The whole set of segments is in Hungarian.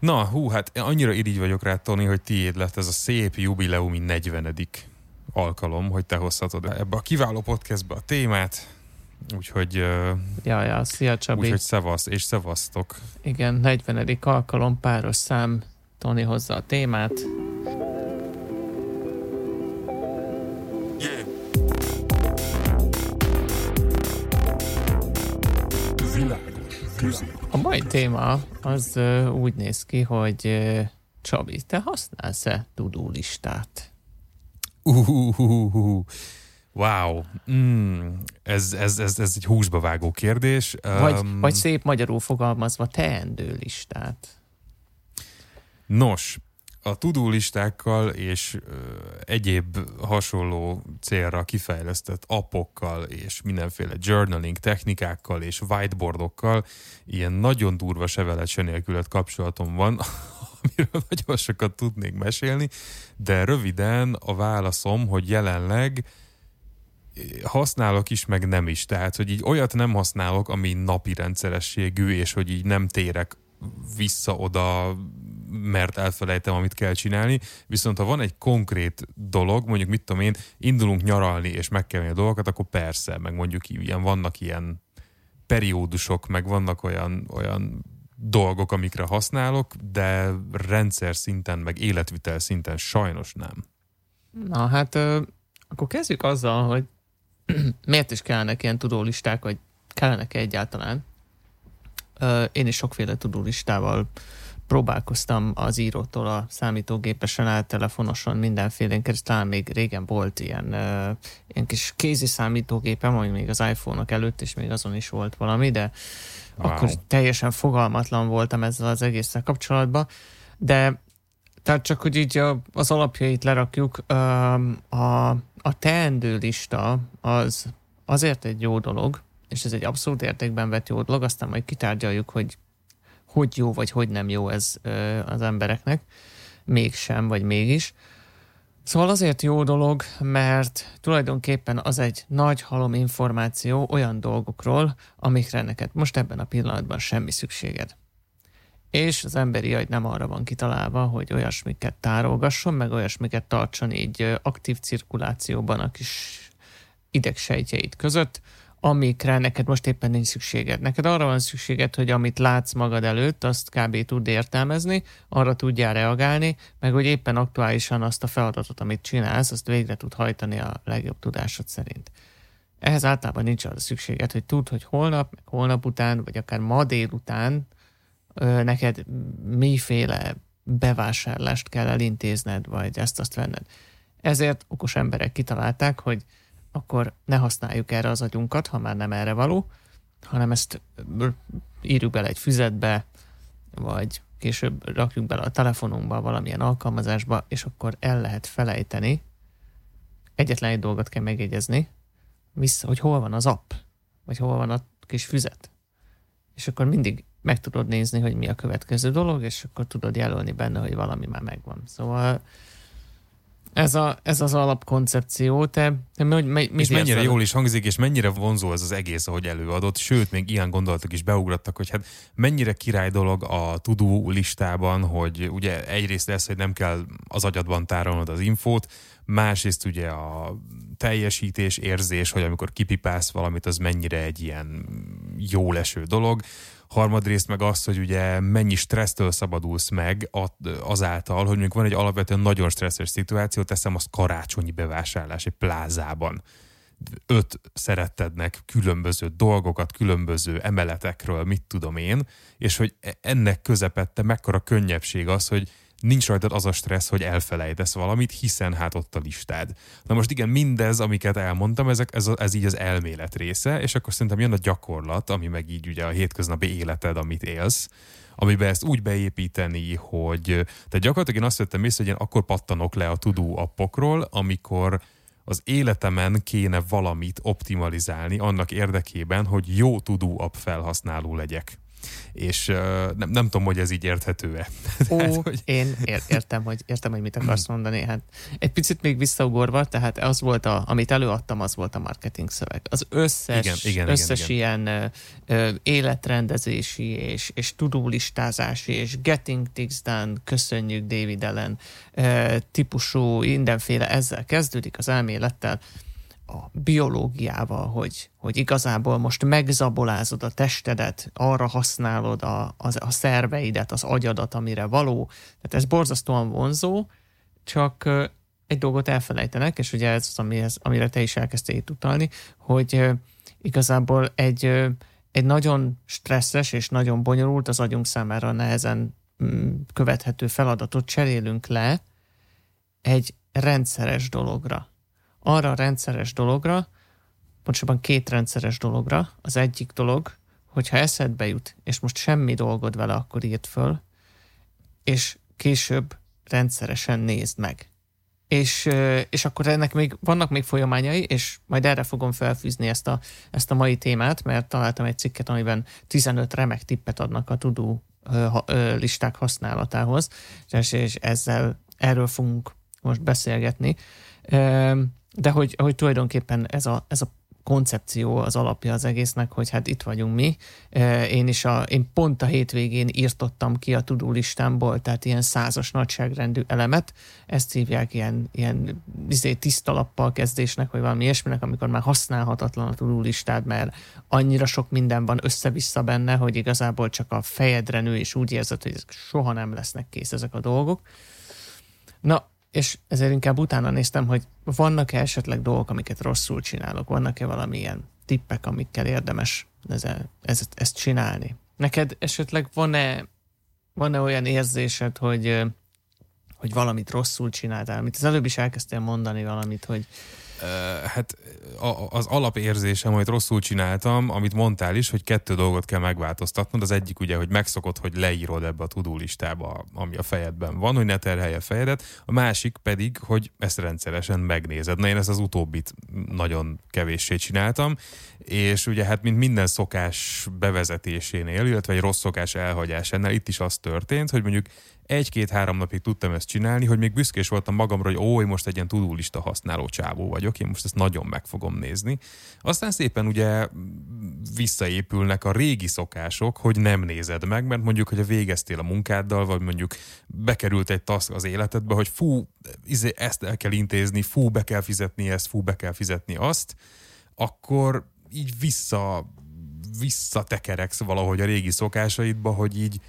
Na, hú, hát annyira irigy vagyok rá, Tony, hogy tiéd lett ez a szép jubileumi 40 alkalom, hogy te hozhatod ebbe a kiváló podcastbe a témát. Úgyhogy... Ja, ja, szia Csabi. Úgyhogy szevasz, és szevasztok. Igen, 40. alkalom, páros szám, Tony hozza a témát. A mai téma az úgy néz ki, hogy Csabi, te használsz-e tudó listát? Uh, wow. Mm, ez, ez, ez, ez egy húsba vágó kérdés. Vagy, um, vagy szép magyarul fogalmazva teendő listát. Nos, a tudulistákkal és ö, egyéb hasonló célra kifejlesztett appokkal és mindenféle journaling technikákkal és whiteboardokkal ilyen nagyon durva sevelet se nélkület kapcsolatom van, amiről nagyon sokat tudnék mesélni, de röviden a válaszom, hogy jelenleg használok is, meg nem is. Tehát, hogy így olyat nem használok, ami napi rendszerességű, és hogy így nem térek vissza oda, mert elfelejtem, amit kell csinálni. Viszont ha van egy konkrét dolog, mondjuk mit tudom én, indulunk nyaralni, és meg kell a dolgokat, akkor persze, meg mondjuk ilyen, vannak ilyen periódusok, meg vannak olyan, olyan dolgok, amikre használok, de rendszer szinten, meg életvitel szinten sajnos nem. Na hát, akkor kezdjük azzal, hogy miért is kellene ilyen tudulisták, vagy kellene egyáltalán? Én is sokféle tudólistával próbálkoztam az írótól a számítógépesen át, telefonoson, mindenféle, talán még régen volt ilyen, uh, ilyen kis kézi számítógépem, ami még az iPhone-ok előtt, és még azon is volt valami, de wow. akkor teljesen fogalmatlan voltam ezzel az egésszel kapcsolatban, de tehát csak, hogy így a, az alapjait lerakjuk, a, a teendő lista az azért egy jó dolog, és ez egy abszolút értékben vett jó dolog, aztán majd kitárgyaljuk, hogy hogy jó vagy hogy nem jó ez az embereknek, mégsem vagy mégis. Szóval azért jó dolog, mert tulajdonképpen az egy nagy halom információ olyan dolgokról, amikre neked most ebben a pillanatban semmi szükséged. És az emberi agy nem arra van kitalálva, hogy olyasmiket tárolgasson, meg olyasmiket tartson így aktív cirkulációban a kis idegsejtjeit között, amikre neked most éppen nincs szükséged. Neked arra van szükséged, hogy amit látsz magad előtt, azt kb. tud értelmezni, arra tudjál reagálni, meg hogy éppen aktuálisan azt a feladatot, amit csinálsz, azt végre tud hajtani a legjobb tudásod szerint. Ehhez általában nincs arra szükséged, hogy tudd, hogy holnap, meg holnap után, vagy akár ma délután ö, neked miféle bevásárlást kell elintézned, vagy ezt-azt venned. Ezért okos emberek kitalálták, hogy akkor ne használjuk erre az agyunkat, ha már nem erre való, hanem ezt írjuk bele egy füzetbe, vagy később rakjuk bele a telefonunkba, valamilyen alkalmazásba, és akkor el lehet felejteni. Egyetlen egy dolgot kell megjegyezni, vissza, hogy hol van az app, vagy hol van a kis füzet. És akkor mindig meg tudod nézni, hogy mi a következő dolog, és akkor tudod jelölni benne, hogy valami már megvan. Szóval ez, a, ez az alapkoncepció, te, te mi, mit És mennyire el? jól is hangzik, és mennyire vonzó ez az egész, ahogy előadott, sőt, még ilyen gondolatok is beugrattak, hogy hát mennyire király dolog a tudó listában, hogy ugye egyrészt lesz, hogy nem kell az agyadban tárolnod az infót, másrészt ugye a teljesítés, érzés, hogy amikor kipipálsz valamit, az mennyire egy ilyen jó leső dolog, harmadrészt meg azt, hogy ugye mennyi stressztől szabadulsz meg azáltal, hogy mondjuk van egy alapvetően nagyon stresszes szituáció, teszem azt karácsonyi bevásárlás egy plázában. Öt szerettednek különböző dolgokat, különböző emeletekről, mit tudom én, és hogy e-, ennek közepette mekkora könnyebbség az, hogy nincs rajtad az a stressz, hogy elfelejtesz valamit, hiszen hát ott a listád. Na most igen, mindez, amiket elmondtam, ezek, ez, ez így az elmélet része, és akkor szerintem jön a gyakorlat, ami meg így ugye a hétköznapi életed, amit élsz, amiben ezt úgy beépíteni, hogy te gyakorlatilag én azt vettem észre, hogy én akkor pattanok le a tudó appokról, amikor az életemen kéne valamit optimalizálni annak érdekében, hogy jó tudó app felhasználó legyek. És uh, nem, nem tudom, hogy ez így érthető-e. Ó, tehát, hogy... én ér- értem, hogy, értem, hogy mit akarsz mondani. Hát egy picit még visszaugorva, tehát az volt, a, amit előadtam, az volt a marketing szöveg. Az összes, igen, igen, összes igen, igen. ilyen ö, életrendezési és, és tudulistázási és getting things done, köszönjük David Ellen ö, típusú mindenféle ezzel kezdődik az elmélettel, a biológiával, hogy, hogy igazából most megzabolázod a testedet, arra használod a, a, a szerveidet, az agyadat, amire való. Tehát ez borzasztóan vonzó, csak egy dolgot elfelejtenek, és ugye ez az, amihez, amire te is elkezdtél itt utalni, hogy igazából egy, egy nagyon stresszes és nagyon bonyolult, az agyunk számára nehezen mm, követhető feladatot cserélünk le egy rendszeres dologra arra a rendszeres dologra, pontosabban két rendszeres dologra. Az egyik dolog, hogyha eszedbe jut, és most semmi dolgod vele, akkor írd föl, és később rendszeresen nézd meg. És, és akkor ennek még vannak még folyamányai, és majd erre fogom felfűzni ezt a, ezt a mai témát, mert találtam egy cikket, amiben 15 remek tippet adnak a tudó listák használatához, és, és ezzel erről fogunk most beszélgetni. De hogy, hogy tulajdonképpen ez a, ez a koncepció az alapja az egésznek, hogy hát itt vagyunk mi. Én is a, én pont a hétvégén írtottam ki a tudó tehát ilyen százas nagyságrendű elemet. Ezt hívják ilyen, ilyen izé, tiszta lappal kezdésnek, vagy valami ilyesminek, amikor már használhatatlan a tudó mert annyira sok minden van össze-vissza benne, hogy igazából csak a fejedre nő, és úgy érzed, hogy soha nem lesznek kész ezek a dolgok. Na, és ezért inkább utána néztem, hogy vannak-e esetleg dolgok, amiket rosszul csinálok, vannak-e valamilyen tippek, amikkel érdemes ezzel, ezt, ezt csinálni. Neked esetleg van-e, van-e olyan érzésed, hogy, hogy valamit rosszul csináltál, amit az előbb is elkezdtél mondani valamit, hogy hát az alapérzésem, hogy rosszul csináltam, amit mondtál is, hogy kettő dolgot kell megváltoztatnod. Az egyik ugye, hogy megszokod, hogy leírod ebbe a tudó listába, ami a fejedben van, hogy ne terhelje a fejedet. A másik pedig, hogy ezt rendszeresen megnézed. Na én ezt az utóbbit nagyon kevéssé csináltam, és ugye hát mint minden szokás bevezetésénél, illetve egy rossz szokás elhagyásánál itt is az történt, hogy mondjuk egy-két-három napig tudtam ezt csinálni, hogy még büszkés voltam magamra, hogy ó, én most egy ilyen tudulista használó csávó vagyok, én most ezt nagyon meg fogom nézni. Aztán szépen ugye visszaépülnek a régi szokások, hogy nem nézed meg, mert mondjuk, hogy a végeztél a munkáddal, vagy mondjuk bekerült egy task az életedbe, hogy fú, izé, ezt el kell intézni, fú, be kell fizetni ezt, fú, be kell fizetni azt, akkor így vissza, visszatekereksz valahogy a régi szokásaidba, hogy így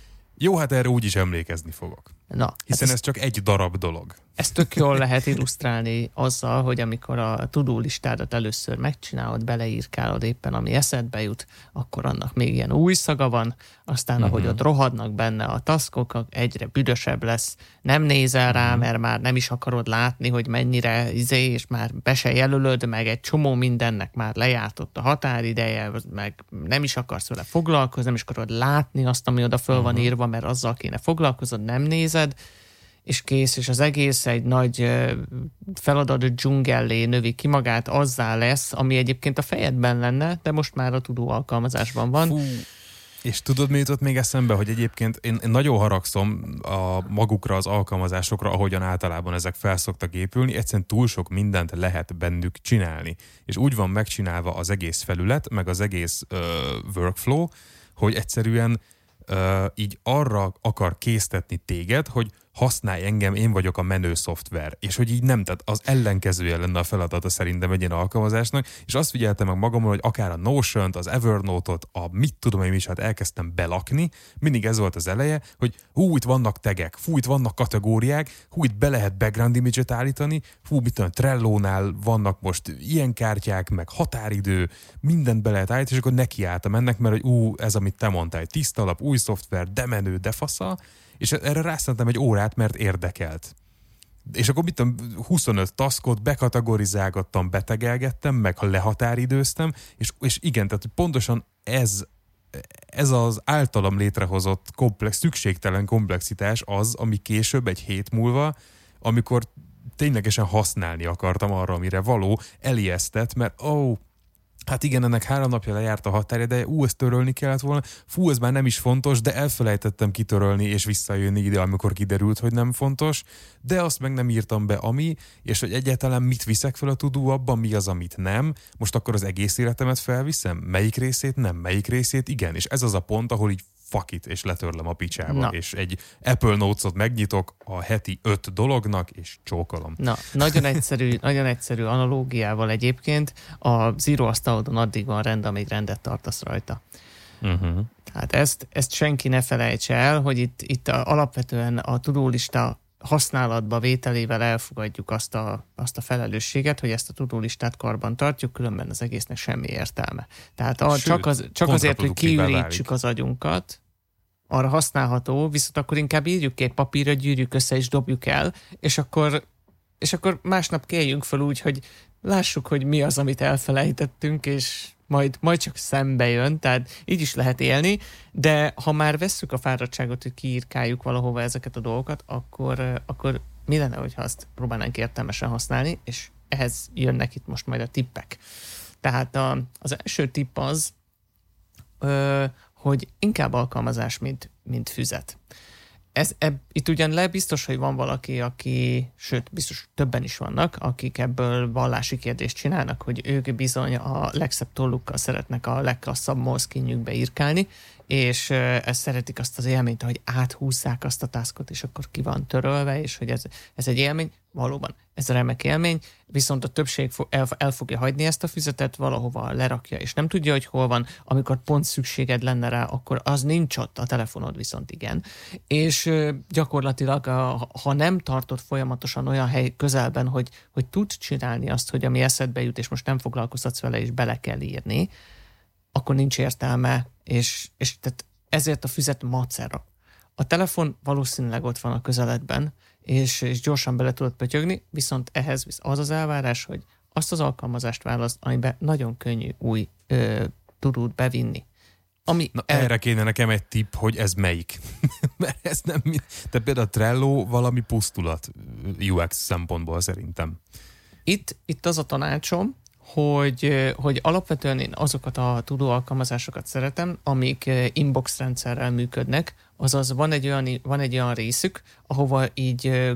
jó, hát erre úgy is emlékezni fogok. Na, Hiszen hát ez, ez csak egy darab dolog. Ezt tök jól lehet illusztrálni azzal, hogy amikor a tudulistádat először megcsinálod, beleírkálod éppen, ami eszedbe jut, akkor annak még ilyen új szaga van, aztán uh-huh. ahogy ott rohadnak benne a taszkok, egyre büdösebb lesz, nem nézel rá, uh-huh. mert már nem is akarod látni, hogy mennyire izé, és már be se jelölöd, meg egy csomó mindennek már lejártott a határideje, meg nem is akarsz vele foglalkozni, nem is akarod látni azt, ami oda föl van uh-huh. írva, mert azzal kéne foglalkozod, nem nézed, és kész, és az egész egy nagy feladat dzsungellé növi ki magát, azzá lesz, ami egyébként a fejedben lenne, de most már a tudó alkalmazásban van. Fú. És tudod, mi jutott még eszembe, hogy egyébként én, én nagyon haragszom a magukra, az alkalmazásokra, ahogyan általában ezek felszoktak épülni, egyszerűen túl sok mindent lehet bennük csinálni. És úgy van megcsinálva az egész felület, meg az egész uh, workflow, hogy egyszerűen így arra akar késztetni téged, hogy használj engem, én vagyok a menő szoftver. És hogy így nem, tehát az ellenkezője lenne a feladata szerintem egy ilyen alkalmazásnak, és azt figyeltem meg magamon, hogy akár a Notion-t, az Evernote-ot, a mit tudom én is, hát elkezdtem belakni, mindig ez volt az eleje, hogy hú, itt vannak tegek, fú, itt vannak kategóriák, hú, itt be lehet background image-et állítani, fú, mit tudom, Trello-nál vannak most ilyen kártyák, meg határidő, mindent be lehet állítani, és akkor nekiálltam ennek, mert hogy ú, ez, amit te mondtál, tiszta alap, új szoftver, de menő, de fasza, és erre rászentem egy órát, mert érdekelt. És akkor mit tudom, 25 taszkot bekategorizálgattam, betegelgettem, meg ha lehatáridőztem, és, és igen, tehát pontosan ez, ez az általam létrehozott komplex, szükségtelen komplexitás az, ami később, egy hét múlva, amikor ténylegesen használni akartam arra, amire való, elijesztett, mert ó, oh, Hát igen, ennek három napja lejárt a határja, de ú, ezt törölni kellett volna. Fú, ez már nem is fontos, de elfelejtettem kitörölni és visszajönni ide, amikor kiderült, hogy nem fontos, de azt meg nem írtam be, ami, és hogy egyáltalán mit viszek fel a tudó abban, mi az, amit nem. Most akkor az egész életemet felviszem? Melyik részét nem, melyik részét igen. És ez az a pont, ahol így fuck it, és letörlem a picsába, Na. és egy Apple Notes-ot megnyitok a heti öt dolognak, és csókolom. Na, nagyon egyszerű, nagyon egyszerű analógiával egyébként a Zero asztalodon addig van rend, amíg rendet tartasz rajta. Uh-huh. Tehát ezt, ezt senki ne felejtse el, hogy itt, itt a, alapvetően a tudólista használatba vételével elfogadjuk azt a, azt a felelősséget, hogy ezt a tudólistát karban tartjuk, különben az egésznek semmi értelme. Tehát a, Sőt, csak, az, csak azért, hogy kiürítsük az agyunkat, arra használható, viszont akkor inkább írjuk ki egy papírra, gyűrjük össze és dobjuk el, és akkor, és akkor másnap kéljünk fel úgy, hogy lássuk, hogy mi az, amit elfelejtettünk, és majd, majd csak szembe jön, tehát így is lehet élni, de ha már vesszük a fáradtságot, hogy kiírkáljuk valahova ezeket a dolgokat, akkor, akkor mi lenne, hogyha azt próbálnánk értelmesen használni, és ehhez jönnek itt most majd a tippek. Tehát a, az első tipp az, ö, hogy inkább alkalmazás, mint, mint füzet. Ez, eb, itt ugyan le biztos, hogy van valaki, aki, sőt, biztos többen is vannak, akik ebből vallási kérdést csinálnak, hogy ők bizony a legszebb tollukkal szeretnek a legklasszabb molszkinjükbe írkálni, és ezt szeretik azt az élményt, hogy áthúzzák azt a tászkot, és akkor ki van törölve, és hogy ez, ez egy élmény, valóban ez a remek élmény, viszont a többség el, el fogja hagyni ezt a füzetet, valahova lerakja, és nem tudja, hogy hol van, amikor pont szükséged lenne rá, akkor az nincs ott, a telefonod viszont igen. És gyakorlatilag, ha nem tartod folyamatosan olyan hely közelben, hogy, hogy tud csinálni azt, hogy ami eszedbe jut, és most nem foglalkoztatsz vele, és bele kell írni, akkor nincs értelme, és, és tehát ezért a füzet macera. A telefon valószínűleg ott van a közeledben, és, és gyorsan bele tudod pötyögni, viszont ehhez az az elvárás, hogy azt az alkalmazást választ, amiben nagyon könnyű új ö, tudót bevinni. Ami Na, el... Erre kéne nekem egy tipp, hogy ez melyik. Mert ez nem... De például a Trello valami pusztulat UX szempontból szerintem. Itt, itt az a tanácsom, hogy, hogy alapvetően én azokat a tudó alkalmazásokat szeretem, amik inbox rendszerrel működnek, azaz van egy olyan, van egy olyan részük, ahova így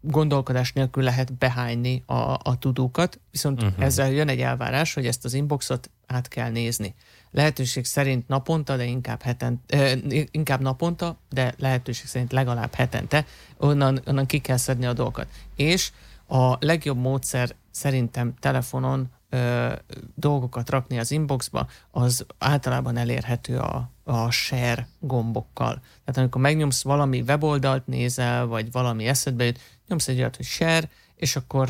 gondolkodás nélkül lehet behányni a, a tudókat, viszont uh-huh. ezzel jön egy elvárás, hogy ezt az inboxot át kell nézni. Lehetőség szerint naponta, de inkább, heten, eh, inkább naponta, de lehetőség szerint legalább hetente, onnan, onnan ki kell szedni a dolgokat. És a legjobb módszer szerintem telefonon ö, dolgokat rakni az inboxba, az általában elérhető a, a share gombokkal. Tehát amikor megnyomsz valami weboldalt nézel, vagy valami eszedbe jut, nyomsz egy olyat, hogy share, és akkor,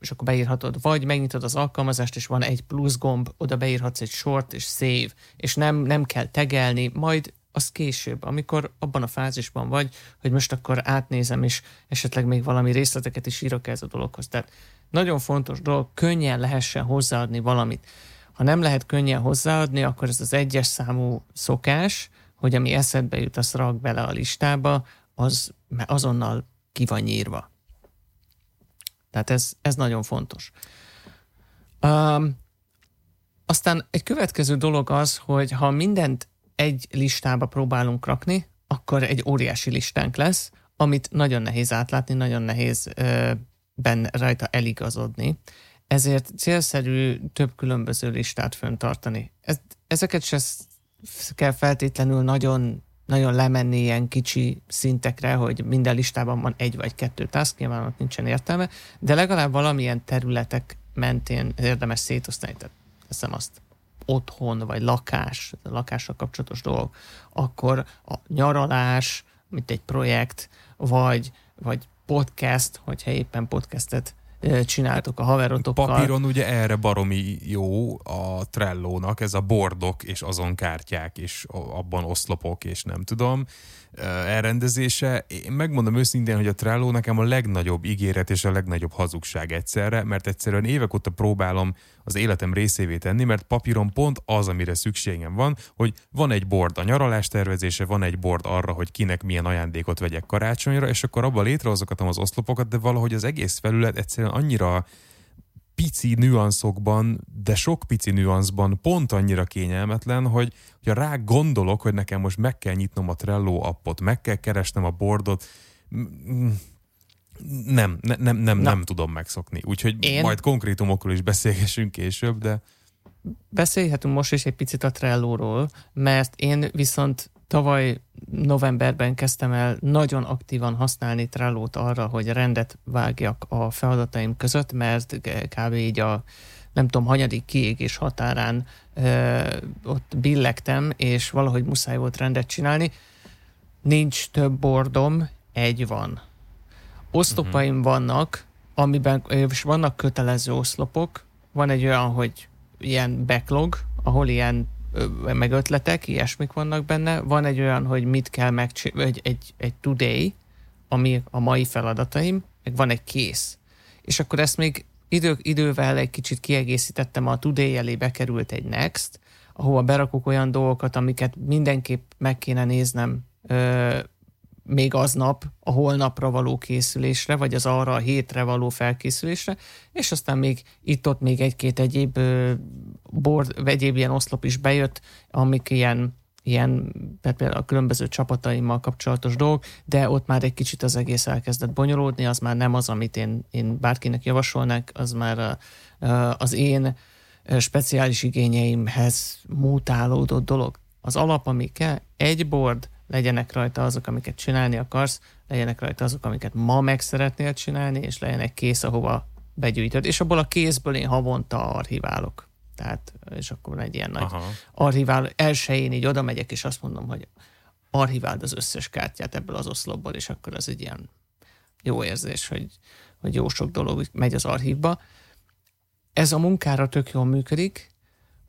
és akkor beírhatod, vagy megnyitod az alkalmazást, és van egy plusz gomb, oda beírhatsz egy short és save, és nem, nem kell tegelni, majd az később, amikor abban a fázisban vagy, hogy most akkor átnézem, és esetleg még valami részleteket is írok ez a dologhoz. Tehát nagyon fontos dolog, könnyen lehessen hozzáadni valamit. Ha nem lehet könnyen hozzáadni, akkor ez az egyes számú szokás, hogy ami eszedbe jut, azt rak bele a listába, az azonnal ki van nyírva. Tehát ez, ez nagyon fontos. Um, aztán egy következő dolog az, hogy ha mindent egy listába próbálunk rakni, akkor egy óriási listánk lesz, amit nagyon nehéz átlátni, nagyon nehéz ö, ben rajta eligazodni, ezért célszerű több különböző listát föntartani. Ez, ezeket se kell feltétlenül nagyon, nagyon lemenni ilyen kicsi szintekre, hogy minden listában van egy vagy kettő task, nyilván ott nincsen értelme, de legalább valamilyen területek mentén érdemes szétosztani. Tehát teszem azt otthon, vagy lakás, lakással kapcsolatos dolgok, akkor a nyaralás, mint egy projekt, vagy, vagy podcast, hogyha éppen podcastet csináltok a haverotokkal. Papíron ugye erre baromi jó a Trello-nak, ez a bordok és azon kártyák és abban oszlopok és nem tudom elrendezése. Én megmondom őszintén, hogy a Trello nekem a legnagyobb ígéret és a legnagyobb hazugság egyszerre, mert egyszerűen évek óta próbálom az életem részévé tenni, mert papíron pont az, amire szükségem van, hogy van egy board a nyaralás tervezése, van egy board arra, hogy kinek milyen ajándékot vegyek karácsonyra, és akkor abban létrehozogatom az oszlopokat, de valahogy az egész felület egyszerűen annyira pici nüanszokban, de sok pici nüanszban pont annyira kényelmetlen, hogy, hogy rá gondolok, hogy nekem most meg kell nyitnom a Trello appot, meg kell keresnem a boardot, nem, ne, nem, nem, nem tudom megszokni. Úgyhogy Én... majd konkrétumokról is beszélgessünk később, de... Beszélhetünk most is egy picit a Trello-ról, mert én viszont tavaly novemberben kezdtem el nagyon aktívan használni Trello-t arra, hogy rendet vágjak a feladataim között, mert kb. így a nem tudom, hanyadik kiégés határán ö, ott billegtem, és valahogy muszáj volt rendet csinálni. Nincs több bordom, egy van. Oszlopaim uh-huh. vannak, amiben, és vannak kötelező oszlopok, van egy olyan, hogy ilyen backlog, ahol ilyen meg ötletek, ilyesmik vannak benne. Van egy olyan, hogy mit kell megcsinálni, egy, egy, egy today, ami a mai feladataim, meg van egy kész. És akkor ezt még idő, idővel egy kicsit kiegészítettem, a today elé bekerült egy next, ahova berakok olyan dolgokat, amiket mindenképp meg kéne néznem még aznap a holnapra való készülésre, vagy az arra a hétre való felkészülésre, és aztán még itt-ott még egy-két egyéb vagy egyéb ilyen oszlop is bejött, amik ilyen ilyen például a különböző csapataimmal kapcsolatos dolgok, de ott már egy kicsit az egész elkezdett bonyolódni, az már nem az, amit én, én bárkinek javasolnak, az már az én speciális igényeimhez mutálódott dolog. Az alap, ami kell, egy board, legyenek rajta azok, amiket csinálni akarsz, legyenek rajta azok, amiket ma meg szeretnél csinálni, és legyenek kész, ahova begyűjtöd. És abból a kézből én havonta archiválok. Tehát, és akkor egy ilyen nagy Aha. archivál. Elsőjén így oda megyek, és azt mondom, hogy archiváld az összes kártyát ebből az oszlopból, és akkor az egy ilyen jó érzés, hogy, hogy jó sok dolog megy az archívba. Ez a munkára tök jól működik,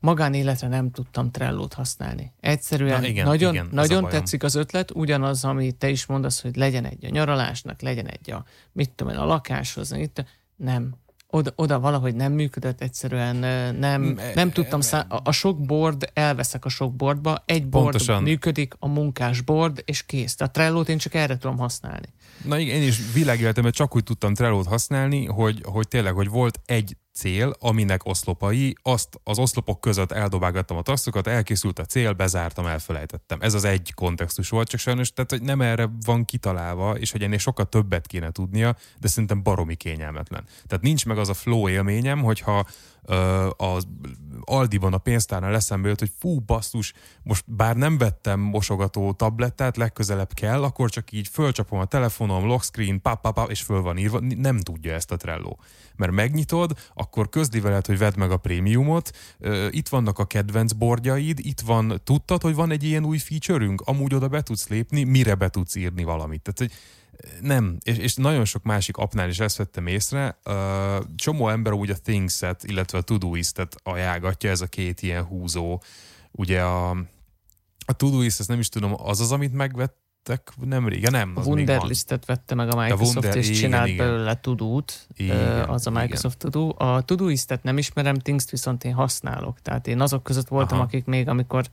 magánéletre nem tudtam Trello-t használni. Egyszerűen Na igen, nagyon, igen, nagyon tetszik az ötlet, ugyanaz, ami te is mondasz, hogy legyen egy a nyaralásnak, legyen egy a, mit tudom én, a lakáshoz, itt, nem. Oda, oda valahogy nem működött, egyszerűen nem, nem tudtam, szá- a, a sok board, elveszek a sok boardba, egy board Pontosan. működik, a munkás board, és kész. Tehát Trello-t én csak erre tudom használni. Na igen, én is világéletemben csak úgy tudtam Trello-t használni, hogy, hogy tényleg, hogy volt egy cél, aminek oszlopai, azt az oszlopok között eldobálgattam a tasszokat, elkészült a cél, bezártam, elfelejtettem. Ez az egy kontextus volt, csak sajnos tehát, hogy nem erre van kitalálva, és hogy ennél sokkal többet kéne tudnia, de szerintem baromi kényelmetlen. Tehát nincs meg az a flow élményem, hogyha az Aldiban a pénztárnál eszembe jött, hogy fú, basszus, most bár nem vettem mosogató tablettát, legközelebb kell, akkor csak így fölcsapom a telefonom, lock screen, pap, pap, és föl van írva, nem tudja ezt a Trello. Mert megnyitod, akkor közli veled, hogy vedd meg a prémiumot, itt vannak a kedvenc bordjaid, itt van, tudtad, hogy van egy ilyen új featureünk, amúgy oda be tudsz lépni, mire be tudsz írni valamit. Tehát, hogy nem, és, és nagyon sok másik apnál is ezt vettem észre. Uh, csomó ember úgy a Things-et, illetve a Todoist-et ajánlgatja, ez a két ilyen húzó. Ugye a, a Todoist, ezt nem is tudom, az az, amit megvettek nem régen, nem. Az a Wunderlistet vette meg a Microsoft, a Wunder, és igen, csinált igen. belőle Tudót, az a Microsoft igen. Tudó. A Todoistet nem ismerem, Things-t viszont én használok. Tehát én azok között voltam, Aha. akik még amikor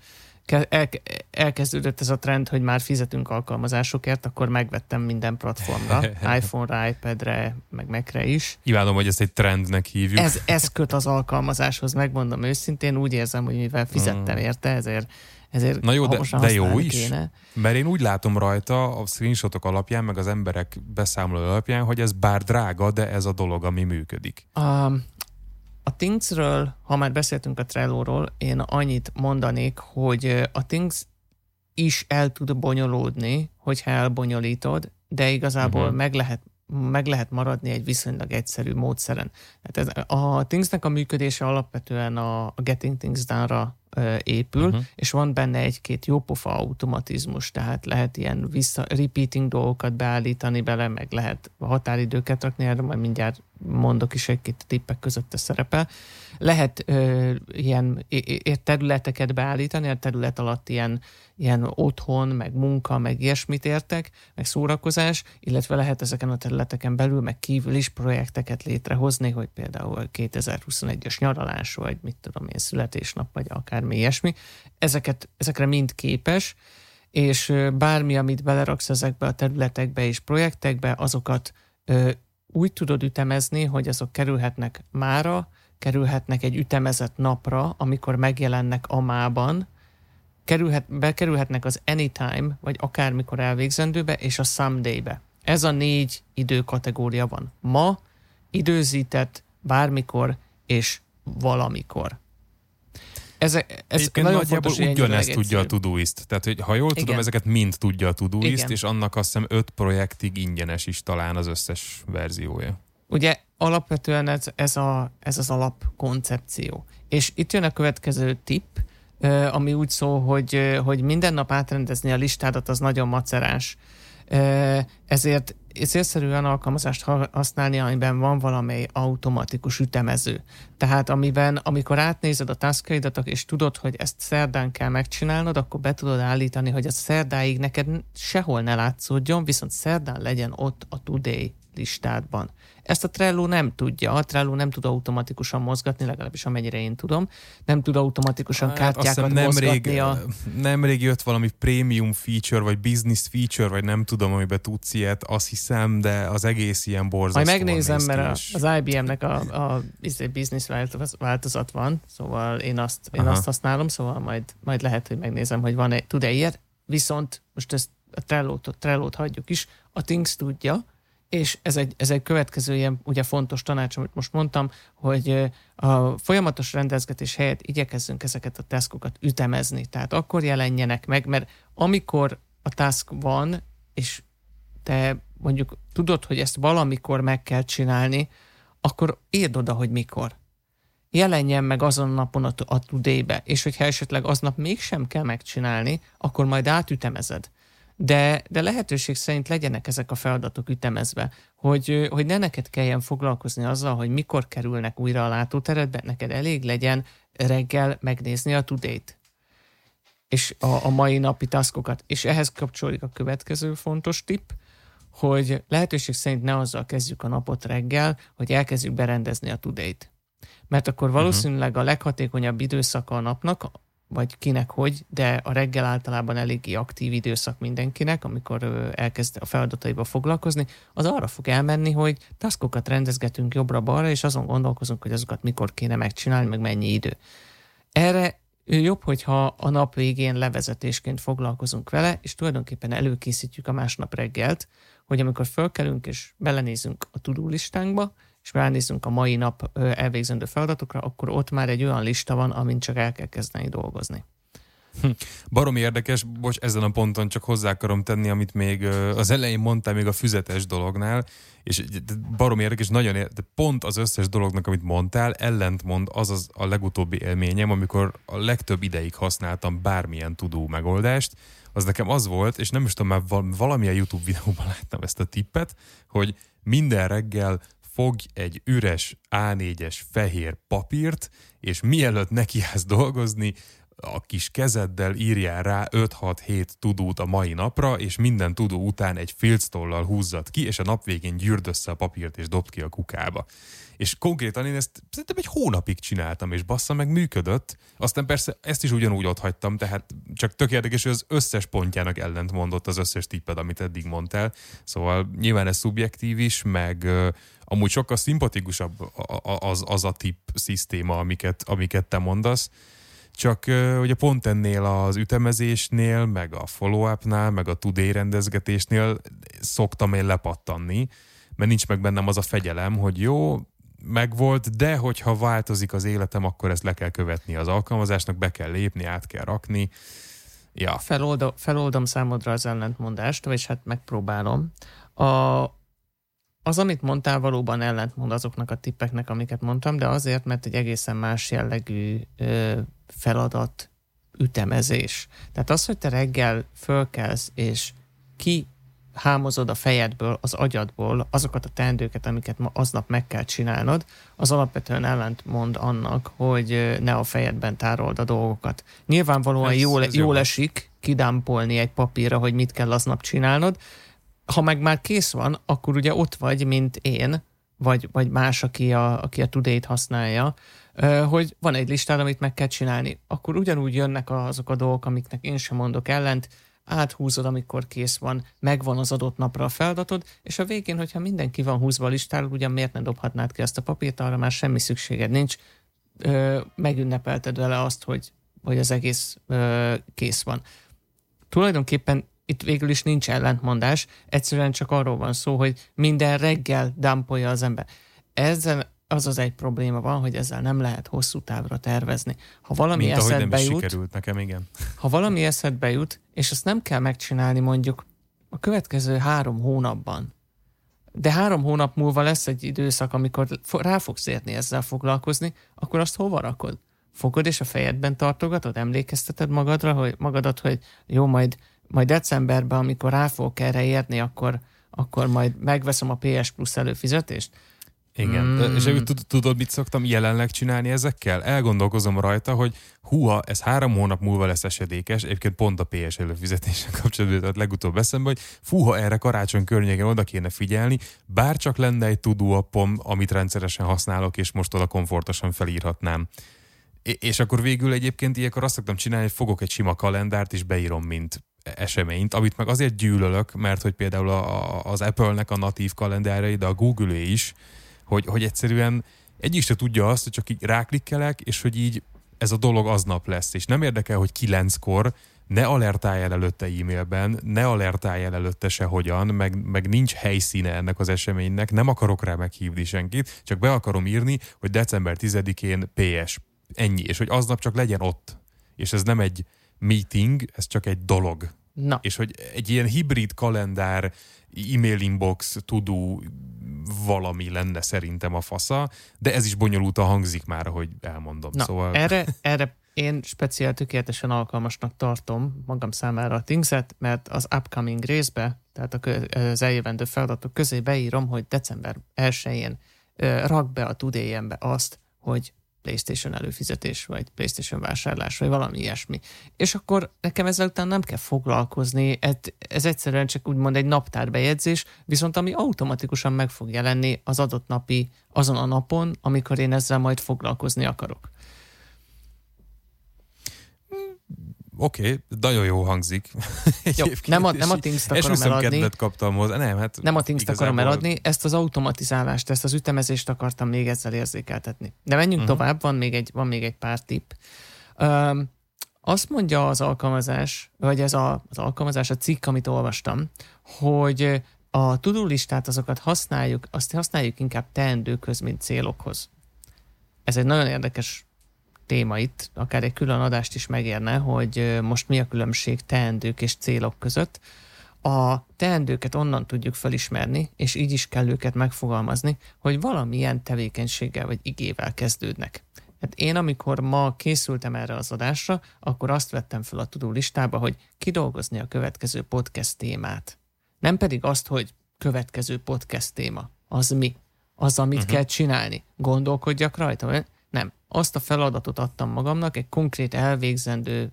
elkezdődött ez a trend, hogy már fizetünk alkalmazásokért, akkor megvettem minden platformra, iPhone-ra, iPad-re, meg Mac-re is. Imádom, hogy ezt egy trendnek hívjuk. Ez, ez köt az alkalmazáshoz, megmondom őszintén, úgy érzem, hogy mivel fizettem mm. érte, ezért ezért Na jó, de, de jó is, kéne. mert én úgy látom rajta a screenshotok alapján, meg az emberek beszámoló alapján, hogy ez bár drága, de ez a dolog, ami működik. Um, a Thingsről, ha már beszéltünk a Trello-ról, én annyit mondanék, hogy a Things is el tud bonyolódni, hogyha elbonyolítod, de igazából uh-huh. meg lehet meg lehet maradni egy viszonylag egyszerű módszeren. Tehát ez, a Thingsnek a működése alapvetően a Getting Things Done-ra épül, uh-huh. és van benne egy-két jópofa automatizmus, tehát lehet ilyen vissza, repeating dolgokat beállítani bele, meg lehet határidőket rakni, erre majd mindjárt mondok is egy-két tippek között a szerepel. Lehet ö, ilyen területeket beállítani, a terület alatt ilyen, ilyen otthon, meg munka, meg ilyesmit értek, meg szórakozás, illetve lehet ezeken a területeken belül, meg kívül is projekteket létrehozni, hogy például 2021-es nyaralás, vagy mit tudom én, születésnap, vagy akármi ilyesmi. Ezeket, ezekre mind képes, és bármi, amit beleraksz ezekbe a területekbe és projektekbe, azokat úgy tudod ütemezni, hogy azok kerülhetnek mára, kerülhetnek egy ütemezett napra, amikor megjelennek a mában, kerülhet, bekerülhetnek az anytime, vagy akármikor elvégzendőbe, és a someday-be. Ez a négy időkategória van. Ma, időzített, bármikor és valamikor. Ez, ez nagyon nagyjából ugyanezt tudja a Todoist. Tehát, hogy ha jól Igen. tudom, ezeket mind tudja a Todoist, és annak azt hiszem öt projektig ingyenes is talán az összes verziója. Ugye alapvetően ez, ez, a, ez az alapkoncepció. És itt jön a következő tipp, ami úgy szól, hogy, hogy minden nap átrendezni a listádat, az nagyon macerás. Ezért célszerű olyan alkalmazást használni, amiben van valamely automatikus ütemező. Tehát amiben, amikor átnézed a taskaidat, és tudod, hogy ezt szerdán kell megcsinálnod, akkor be tudod állítani, hogy a szerdáig neked sehol ne látszódjon, viszont szerdán legyen ott a today listádban. Ezt a Trello nem tudja. A Trello nem tud automatikusan mozgatni, legalábbis amennyire én tudom. Nem tud automatikusan kártyákat nem mozgatni. A... Nemrég jött valami premium feature, vagy business feature, vagy nem tudom, amiben tudsz ilyet, azt hiszem, de az egész ilyen borzasztó. Majd megnézem, mert és... az IBM-nek a, a, a izé, business változat van, szóval én azt, én azt használom, szóval majd, majd lehet, hogy megnézem, hogy van-e, tud-e ilyet. Viszont most ezt a Trello-t, Trello-t hagyjuk is, a Things tudja, és ez egy, ez egy következő ilyen ugye fontos tanács, amit most mondtam, hogy a folyamatos rendezgetés helyett igyekezzünk ezeket a taskokat ütemezni. Tehát akkor jelenjenek meg, mert amikor a task van, és te mondjuk tudod, hogy ezt valamikor meg kell csinálni, akkor írd oda, hogy mikor. Jelenjen meg azon napon a, a today-be, és hogyha esetleg aznap mégsem kell megcsinálni, akkor majd átütemezed de, de lehetőség szerint legyenek ezek a feladatok ütemezve, hogy, hogy ne neked kelljen foglalkozni azzal, hogy mikor kerülnek újra a látóteredbe, neked elég legyen reggel megnézni a tudét és a, a mai napi taskokat. És ehhez kapcsolódik a következő fontos tipp, hogy lehetőség szerint ne azzal kezdjük a napot reggel, hogy elkezdjük berendezni a tudét. Mert akkor mhm. valószínűleg a leghatékonyabb időszaka a napnak vagy kinek hogy, de a reggel általában eléggé aktív időszak mindenkinek, amikor elkezd a feladataiba foglalkozni, az arra fog elmenni, hogy taskokat rendezgetünk jobbra-balra, és azon gondolkozunk, hogy azokat mikor kéne megcsinálni, meg mennyi idő. Erre jobb, hogyha a nap végén levezetésként foglalkozunk vele, és tulajdonképpen előkészítjük a másnap reggelt, hogy amikor fölkelünk és belenézünk a tudulistánkba, és ránézzünk a mai nap elvégzendő feladatokra, akkor ott már egy olyan lista van, amin csak el kell kezdeni dolgozni. Hm. Barom érdekes, bocs, ezen a ponton csak hozzá akarom tenni, amit még az elején mondtál még a füzetes dolognál, és barom érdekes, nagyon érdekes, pont az összes dolognak, amit mondtál, ellentmond az, az a legutóbbi élményem, amikor a legtöbb ideig használtam bármilyen tudó megoldást, az nekem az volt, és nem is tudom, már valamilyen YouTube videóban láttam ezt a tippet, hogy minden reggel fogj egy üres A4-es fehér papírt, és mielőtt nekiállsz dolgozni, a kis kezeddel írjál rá 5-6-7 tudót a mai napra, és minden tudó után egy filctollal húzzad ki, és a nap végén gyűrd össze a papírt, és dobd ki a kukába. És konkrétan én ezt szerintem egy hónapig csináltam, és bassza meg működött. Aztán persze ezt is ugyanúgy ott hagytam, tehát csak tök érdekes, hogy az összes pontjának ellent mondott az összes tipped, amit eddig mondtál. Szóval nyilván ez szubjektív is, meg uh, amúgy sokkal szimpatikusabb az, az a tipp szisztéma, amiket, amiket te mondasz. Csak ugye pont ennél az ütemezésnél, meg a follow-upnál, meg a today rendezgetésnél szoktam én lepattanni, mert nincs meg bennem az a fegyelem, hogy jó, megvolt, de hogyha változik az életem, akkor ezt le kell követni az alkalmazásnak, be kell lépni, át kell rakni. Ja. Feloldom, feloldom számodra az ellentmondást, vagy hát megpróbálom. A, az, amit mondtál, valóban ellentmond azoknak a tippeknek, amiket mondtam, de azért, mert egy egészen más jellegű ö, feladat ütemezés. Tehát az, hogy te reggel fölkelsz, és ki hámozod a fejedből, az agyadból azokat a teendőket, amiket ma aznap meg kell csinálnod, az alapvetően ellentmond annak, hogy ne a fejedben tárold a dolgokat. Nyilvánvalóan ez, jól, ez jól esik kidámpolni egy papírra, hogy mit kell aznap csinálnod, ha meg már kész van, akkor ugye ott vagy, mint én, vagy, vagy más, aki a, aki a Today-t használja, hogy van egy listád, amit meg kell csinálni. Akkor ugyanúgy jönnek azok a dolgok, amiknek én sem mondok ellent, áthúzod, amikor kész van, megvan az adott napra a feladatod, és a végén, hogyha mindenki van húzva a listáról, ugyan miért ne dobhatnád ki azt a papírt, arra már semmi szükséged nincs, ö, megünnepelted vele azt, hogy, hogy az egész ö, kész van. Tulajdonképpen itt végül is nincs ellentmondás, egyszerűen csak arról van szó, hogy minden reggel dumpolja az ember. Ezzel az az egy probléma van, hogy ezzel nem lehet hosszú távra tervezni. Ha valami Mint ahogy nem eszedbe is jut, sikerült nekem, igen. ha valami eszedbe jut, és azt nem kell megcsinálni mondjuk a következő három hónapban, de három hónap múlva lesz egy időszak, amikor rá fogsz érni ezzel foglalkozni, akkor azt hova rakod? Fogod és a fejedben tartogatod? Emlékezteted magadra, hogy magadat, hogy jó, majd, majd decemberben, amikor rá fogok erre érni, akkor, akkor majd megveszem a PS Plus előfizetést? Igen. Mm. És tud- tudod, mit szoktam jelenleg csinálni ezekkel? Elgondolkozom rajta, hogy húha, ez három hónap múlva lesz esedékes, egyébként pont a PS előfizetésen kapcsolatban, tehát legutóbb eszembe, hogy fúha, erre karácsony környéken oda kéne figyelni, bár csak lenne egy tudó appom, amit rendszeresen használok, és most oda komfortosan felírhatnám. És akkor végül egyébként ilyenkor azt szoktam csinálni, hogy fogok egy sima kalendárt, és beírom, mint eseményt, amit meg azért gyűlölök, mert hogy például a, az Apple-nek a natív kalendárai, de a Google is, hogy, hogy egyszerűen egy is tudja azt, hogy csak így ráklikkelek, és hogy így ez a dolog aznap lesz, és nem érdekel, hogy kilenckor ne alertálj el előtte e-mailben, ne alertálj el előtte sehogyan, meg, meg nincs helyszíne ennek az eseménynek, nem akarok rá meghívni senkit, csak be akarom írni, hogy december 10-én PS. Ennyi, és hogy aznap csak legyen ott. És ez nem egy meeting, ez csak egy dolog. Na, És hogy egy ilyen hibrid kalendár, e-mail inbox, tudó valami lenne szerintem a fasza, de ez is bonyolultan hangzik már, hogy elmondom. Na, szóval... erre, erre én speciál tökéletesen alkalmasnak tartom magam számára a Thingset, mert az upcoming részbe, tehát a az eljövendő feladatok közé beírom, hogy december 1-én ö, rak be a tudéjembe azt, hogy PlayStation előfizetés, vagy PlayStation vásárlás, vagy valami ilyesmi. És akkor nekem ezzel után nem kell foglalkozni, ez, ez egyszerűen csak úgymond egy naptárbejegyzés, viszont ami automatikusan meg fog jelenni az adott napi, azon a napon, amikor én ezzel majd foglalkozni akarok. Oké, okay, nagyon jó hangzik. Jó, nem a, nem a Things-t akarom eladni, kaptam hozzá. Nem, hát nem a akarom igazából- eladni, ezt az automatizálást, ezt az ütemezést akartam még ezzel érzékeltetni. De menjünk uh-huh. tovább, van még, egy, van még egy pár tipp. Um, azt mondja az alkalmazás, vagy ez a, az alkalmazás, a cikk, amit olvastam, hogy a to listát azokat használjuk, azt használjuk inkább teendőköz, mint célokhoz. Ez egy nagyon érdekes téma itt, akár egy külön adást is megérne, hogy most mi a különbség teendők és célok között. A teendőket onnan tudjuk felismerni, és így is kell őket megfogalmazni, hogy valamilyen tevékenységgel vagy igével kezdődnek. Hát én, amikor ma készültem erre az adásra, akkor azt vettem fel a tudó listába, hogy kidolgozni a következő podcast témát. Nem pedig azt, hogy következő podcast téma. Az mi? Az, amit uh-huh. kell csinálni. Gondolkodjak rajta. Nem. Azt a feladatot adtam magamnak, egy konkrét elvégzendő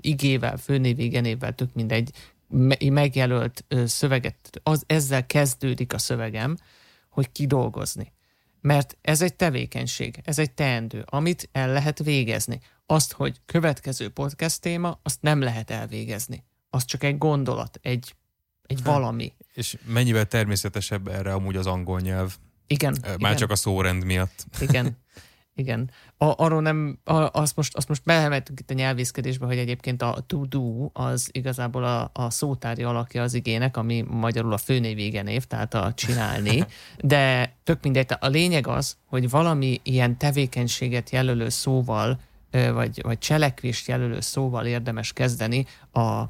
igével, főnévigenével, tök mindegy, me- megjelölt szöveget, az, ezzel kezdődik a szövegem, hogy kidolgozni. Mert ez egy tevékenység, ez egy teendő, amit el lehet végezni. Azt, hogy következő podcast téma, azt nem lehet elvégezni. Az csak egy gondolat, egy, egy valami. És mennyivel természetesebb erre amúgy az angol nyelv? Igen. Már igen. csak a szórend miatt. Igen. Igen. A, arról nem, a, azt most, azt most belemeltünk itt a nyelvészkedésbe, hogy egyébként a to do az igazából a, a szótári alakja az igének, ami magyarul a főnév név, tehát a csinálni, de tök mindegy. A lényeg az, hogy valami ilyen tevékenységet jelölő szóval, vagy, vagy cselekvést jelölő szóval érdemes kezdeni a,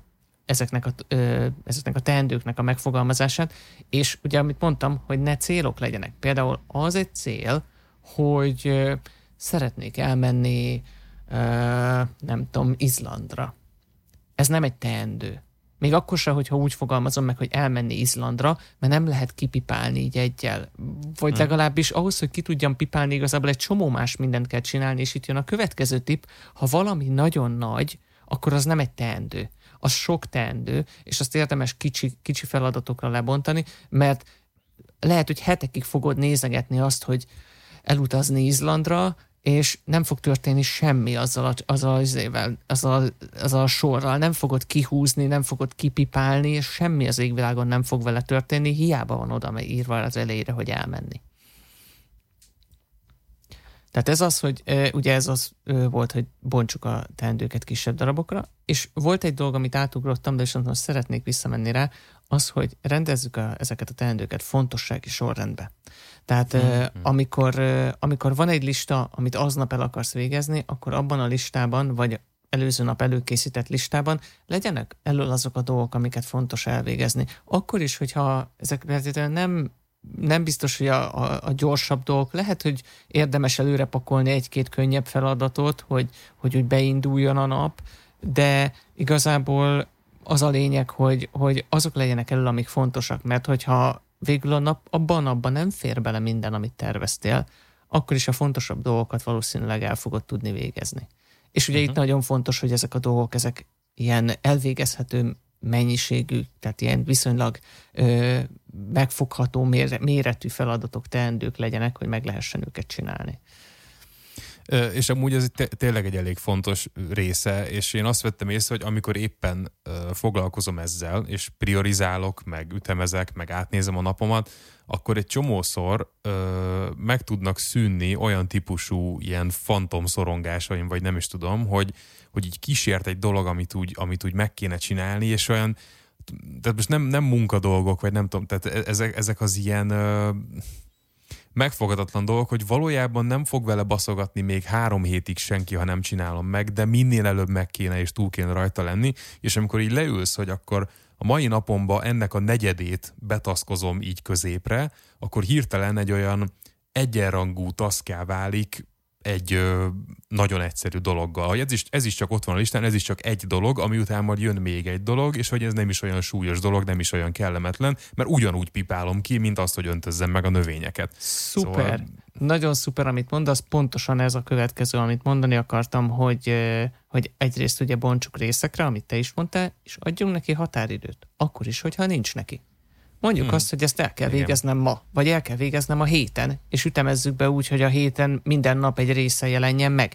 ezeknek a, ö, ezeknek a teendőknek a megfogalmazását, és ugye amit mondtam, hogy ne célok legyenek. Például az egy cél, hogy szeretnék elmenni, nem tudom, Izlandra. Ez nem egy teendő. Még akkor sem, hogyha úgy fogalmazom meg, hogy elmenni Izlandra, mert nem lehet kipipálni így egyel. Vagy legalábbis ahhoz, hogy ki tudjam pipálni, igazából egy csomó más mindent kell csinálni, és itt jön a következő tip, ha valami nagyon nagy, akkor az nem egy teendő. Az sok teendő, és azt érdemes kicsi, kicsi feladatokra lebontani, mert lehet, hogy hetekig fogod nézegetni azt, hogy elutazni Izlandra, és nem fog történni semmi azzal a, azzal az ével, azzal, azzal a sorral, nem fogod kihúzni, nem fogod kipipálni, és semmi az égvilágon nem fog vele történni, hiába van oda írva az elejére, hogy elmenni. Tehát ez az, hogy ugye ez az volt, hogy bontsuk a teendőket kisebb darabokra, és volt egy dolog, amit átugrottam, de viszont most szeretnék visszamenni rá, az, hogy rendezzük a, ezeket a teendőket fontossági sorrendbe. Tehát mm-hmm. amikor, amikor van egy lista, amit aznap el akarsz végezni, akkor abban a listában, vagy előző nap előkészített listában legyenek elől azok a dolgok, amiket fontos elvégezni. Akkor is, hogyha ezek nem nem biztos, hogy a, a, a gyorsabb dolgok. Lehet, hogy érdemes előre pakolni egy-két könnyebb feladatot, hogy, hogy úgy beinduljon a nap, de igazából az a lényeg, hogy, hogy azok legyenek elő, amik fontosak, mert hogyha végül a nap, abban a napban nem fér bele minden, amit terveztél, akkor is a fontosabb dolgokat valószínűleg el fogod tudni végezni. És ugye uh-huh. itt nagyon fontos, hogy ezek a dolgok, ezek ilyen elvégezhető mennyiségű, tehát ilyen viszonylag ö, megfogható mér, méretű feladatok, teendők legyenek, hogy meg lehessen őket csinálni. És amúgy ez tényleg egy elég fontos része, és én azt vettem észre, hogy amikor éppen foglalkozom ezzel, és priorizálok, meg ütemezek, meg átnézem a napomat, akkor egy csomószor meg tudnak szűnni olyan típusú ilyen fantom szorongásaim, vagy nem is tudom, hogy, hogy így kísért egy dolog, amit úgy, amit úgy meg kéne csinálni, és olyan, tehát most nem, nem munkadolgok, vagy nem tudom, tehát e-, ezek, ezek az ilyen ö, megfogadatlan dolgok, hogy valójában nem fog vele baszogatni még három hétig senki, ha nem csinálom meg, de minél előbb meg kéne és túl kéne rajta lenni, és amikor így leülsz, hogy akkor a mai napomba ennek a negyedét betaszkozom így középre, akkor hirtelen egy olyan egyenrangú taszká válik egy ö, nagyon egyszerű dologgal. Ez is, ez is csak ott van a listán, ez is csak egy dolog, ami után majd jön még egy dolog, és hogy ez nem is olyan súlyos dolog, nem is olyan kellemetlen, mert ugyanúgy pipálom ki, mint azt, hogy öntözzem meg a növényeket. Szuper. Szóval... Nagyon szuper, amit mondasz, pontosan ez a következő, amit mondani akartam, hogy, hogy egyrészt ugye bontsuk részekre, amit te is mondtál, és adjunk neki határidőt. Akkor is, hogyha nincs neki. Mondjuk hmm. azt, hogy ezt el kell Igen. végeznem ma, vagy el kell végeznem a héten, és ütemezzük be úgy, hogy a héten minden nap egy része jelenjen meg.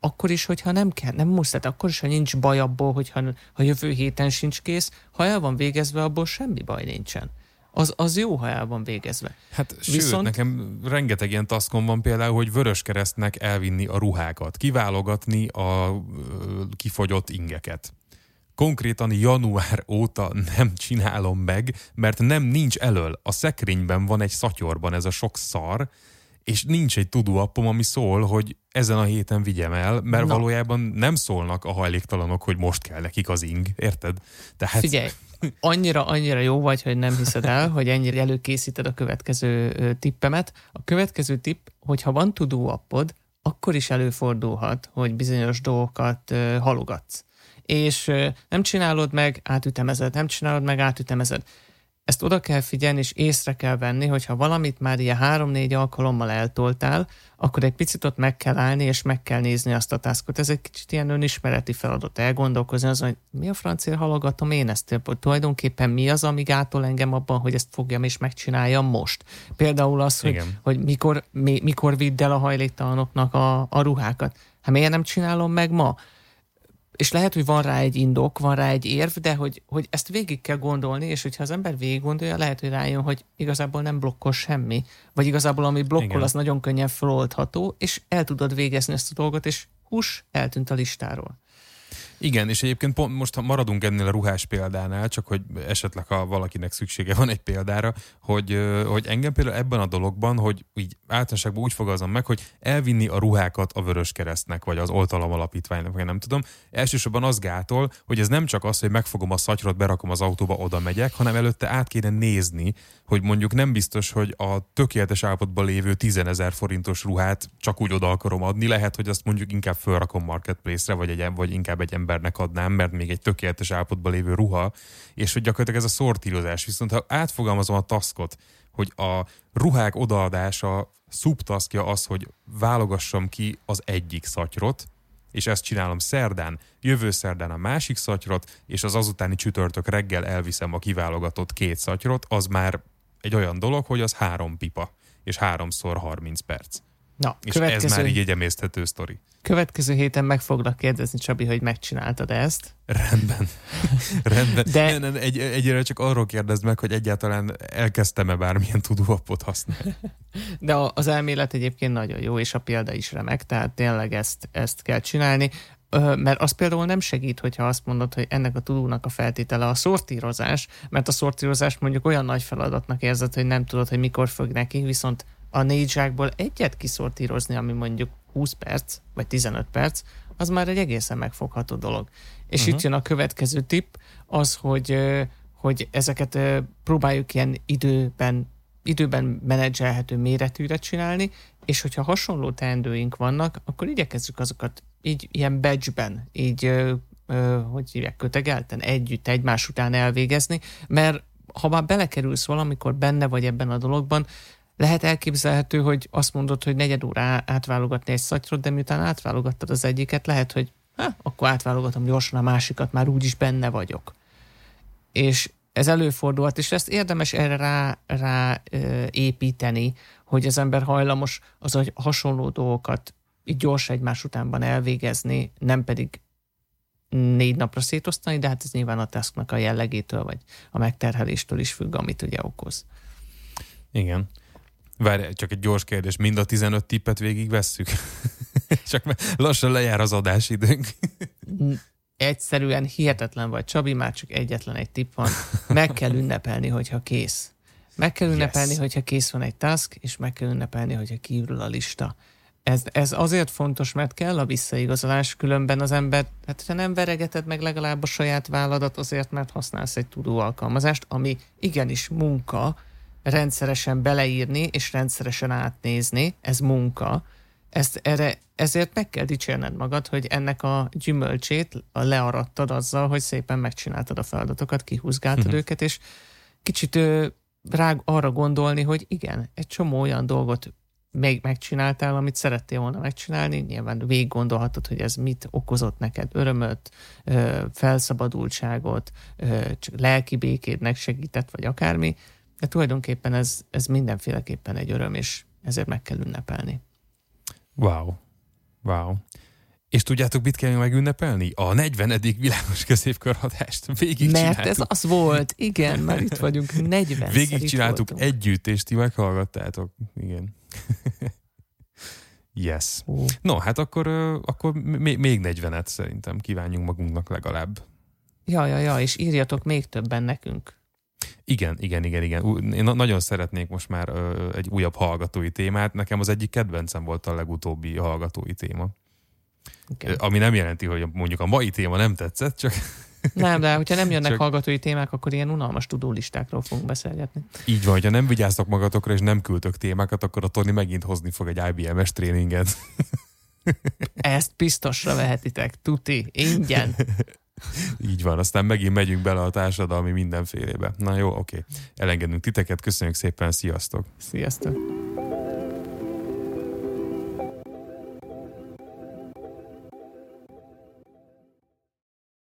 Akkor is, hogyha nem kell, nem muszáj, akkor is, ha nincs baj abból, hogyha ha jövő héten sincs kész, ha el van végezve, abból semmi baj nincsen. Az, az jó, ha el van végezve. Hát sőt, Viszont... nekem rengeteg ilyen taszkom van például, hogy vörös keresztnek elvinni a ruhákat, kiválogatni a kifogyott ingeket konkrétan január óta nem csinálom meg, mert nem nincs elől. A szekrényben van egy szatyorban ez a sok szar, és nincs egy tudó appom, ami szól, hogy ezen a héten vigyem el, mert Na. valójában nem szólnak a hajléktalanok, hogy most kell nekik az ing, érted? Tehát... Figyelj, annyira, annyira jó vagy, hogy nem hiszed el, hogy ennyire előkészíted a következő tippemet. A következő tipp, hogyha van tudó appod, akkor is előfordulhat, hogy bizonyos dolgokat halogatsz és nem csinálod meg, átütemezed, nem csinálod meg, átütemezed. Ezt oda kell figyelni, és észre kell venni, hogyha valamit már ilyen három-négy alkalommal eltoltál, akkor egy picit ott meg kell állni, és meg kell nézni azt a taskot. Ez egy kicsit ilyen önismereti feladat, elgondolkozni azon, hogy mi a francia halogatom én ezt, hogy tulajdonképpen mi az, ami gátol engem abban, hogy ezt fogjam és megcsináljam most. Például az, hogy, hogy mikor, mi, mikor vidd el a hajléktalanoknak a, a ruhákat. Hát miért nem csinálom meg ma? És lehet, hogy van rá egy indok, van rá egy érv, de hogy, hogy ezt végig kell gondolni, és hogyha az ember végig gondolja, lehet, hogy rájön, hogy igazából nem blokkol semmi, vagy igazából ami blokkol, Igen. az nagyon könnyen feloldható, és el tudod végezni ezt a dolgot, és hús eltűnt a listáról. Igen, és egyébként pont most ha maradunk ennél a ruhás példánál, csak hogy esetleg ha valakinek szüksége van egy példára, hogy, hogy engem például ebben a dologban, hogy így általánosságban úgy fogazom meg, hogy elvinni a ruhákat a Vörös Keresztnek, vagy az Oltalom Alapítványnak, vagy nem tudom. Elsősorban az gátol, hogy ez nem csak az, hogy megfogom a szatyrot, berakom az autóba, oda megyek, hanem előtte át kéne nézni, hogy mondjuk nem biztos, hogy a tökéletes állapotban lévő 10 ezer forintos ruhát csak úgy oda akarom adni, lehet, hogy azt mondjuk inkább felrakom marketplace-re, vagy, egy, vagy inkább egy embernek adnám, mert még egy tökéletes állapotban lévő ruha, és hogy gyakorlatilag ez a szortírozás. Viszont ha átfogalmazom a taskot, hogy a ruhák odaadása szubtaszkja az, hogy válogassam ki az egyik szatyrot, és ezt csinálom szerdán, jövő szerdán a másik szatyrot, és az azutáni csütörtök reggel elviszem a kiválogatott két szatyrot, az már egy olyan dolog, hogy az három pipa, és háromszor 30 perc. Na, És ez már így egy emészthető sztori. Következő héten meg foglak kérdezni, Csabi, hogy megcsináltad ezt. Rendben. Rendben. De... Ne, ne, egy, egyre csak arról kérdezd meg, hogy egyáltalán elkezdtem-e bármilyen tudóapot használni. De az elmélet egyébként nagyon jó, és a példa is remek, tehát tényleg ezt, ezt kell csinálni. Mert az például nem segít, hogyha azt mondod, hogy ennek a tudónak a feltétele a szortírozás, mert a szortírozást mondjuk olyan nagy feladatnak érzed, hogy nem tudod, hogy mikor fog neki, viszont a négy zsákból egyet kiszortírozni, ami mondjuk 20 perc, vagy 15 perc, az már egy egészen megfogható dolog. És uh-huh. itt jön a következő tipp, az, hogy, hogy ezeket próbáljuk ilyen időben, időben menedzselhető méretűre csinálni, és hogyha hasonló teendőink vannak, akkor igyekezzük azokat így ilyen badge-ben, így hogy hívják, kötegelten, együtt, egymás után elvégezni, mert ha már belekerülsz valamikor benne vagy ebben a dologban, lehet elképzelhető, hogy azt mondod, hogy negyed óra átválogatni egy szatyrot, de miután átválogattad az egyiket, lehet, hogy ha, akkor átválogatom gyorsan a másikat, már úgyis benne vagyok. És ez előfordulhat, és ezt érdemes erre rá, rá ö, építeni, hogy az ember hajlamos az a hasonló dolgokat így gyors egymás utánban elvégezni, nem pedig négy napra szétosztani, de hát ez nyilván a tasknak a jellegétől, vagy a megterheléstől is függ, amit ugye okoz. Igen. Várj, csak egy gyors kérdés, mind a 15 tippet végig vesszük? csak lassan lejár az adásidőnk. Egyszerűen hihetetlen vagy, Csabi, már csak egyetlen egy tipp van. Meg kell ünnepelni, hogyha kész. Meg kell ünnepelni, yes. hogyha kész van egy task, és meg kell ünnepelni, hogyha kiürül a lista. Ez, ez azért fontos, mert kell a visszaigazolás, különben az ember, hát ha nem veregeted meg legalább a saját válladat azért, mert használsz egy tudó alkalmazást, ami igenis munka, rendszeresen beleírni és rendszeresen átnézni, ez munka, ezt, erre, ezért meg kell dicsérned magad, hogy ennek a gyümölcsét learattad azzal, hogy szépen megcsináltad a feladatokat, kihúzgáltad uh-huh. őket, és kicsit rá arra gondolni, hogy igen, egy csomó olyan dolgot még megcsináltál, amit szerettél volna megcsinálni, nyilván végig gondolhatod, hogy ez mit okozott neked, örömöt, felszabadultságot, lelki békédnek segített, vagy akármi, de tulajdonképpen ez, ez mindenféleképpen egy öröm, és ezért meg kell ünnepelni. Wow. Wow. És tudjátok, mit kell megünnepelni? A 40. világos középkörhatást végig Mert ez az volt, igen, már itt vagyunk, 40 Végig csináltuk együtt, és ti meghallgattátok. Igen. yes. Ó. No, hát akkor, akkor még 40-et szerintem kívánjunk magunknak legalább. Ja, ja, ja, és írjatok még többen nekünk. Igen, igen, igen, igen. Én nagyon szeretnék most már egy újabb hallgatói témát. Nekem az egyik kedvencem volt a legutóbbi hallgatói téma. Okay. Ami nem jelenti, hogy mondjuk a mai téma nem tetszett, csak... Nem, de hogyha nem jönnek csak... hallgatói témák, akkor ilyen unalmas tudólistákról fogunk beszélgetni. Így van, hogyha nem vigyáztok magatokra, és nem küldtök témákat, akkor a Tony megint hozni fog egy IBM-es tréninget. Ezt biztosra vehetitek, tuti, ingyen. Így van, aztán megint megyünk bele a társadalmi mindenfélébe. Na jó, oké. Elengedünk titeket, köszönjük szépen, sziasztok! Sziasztok!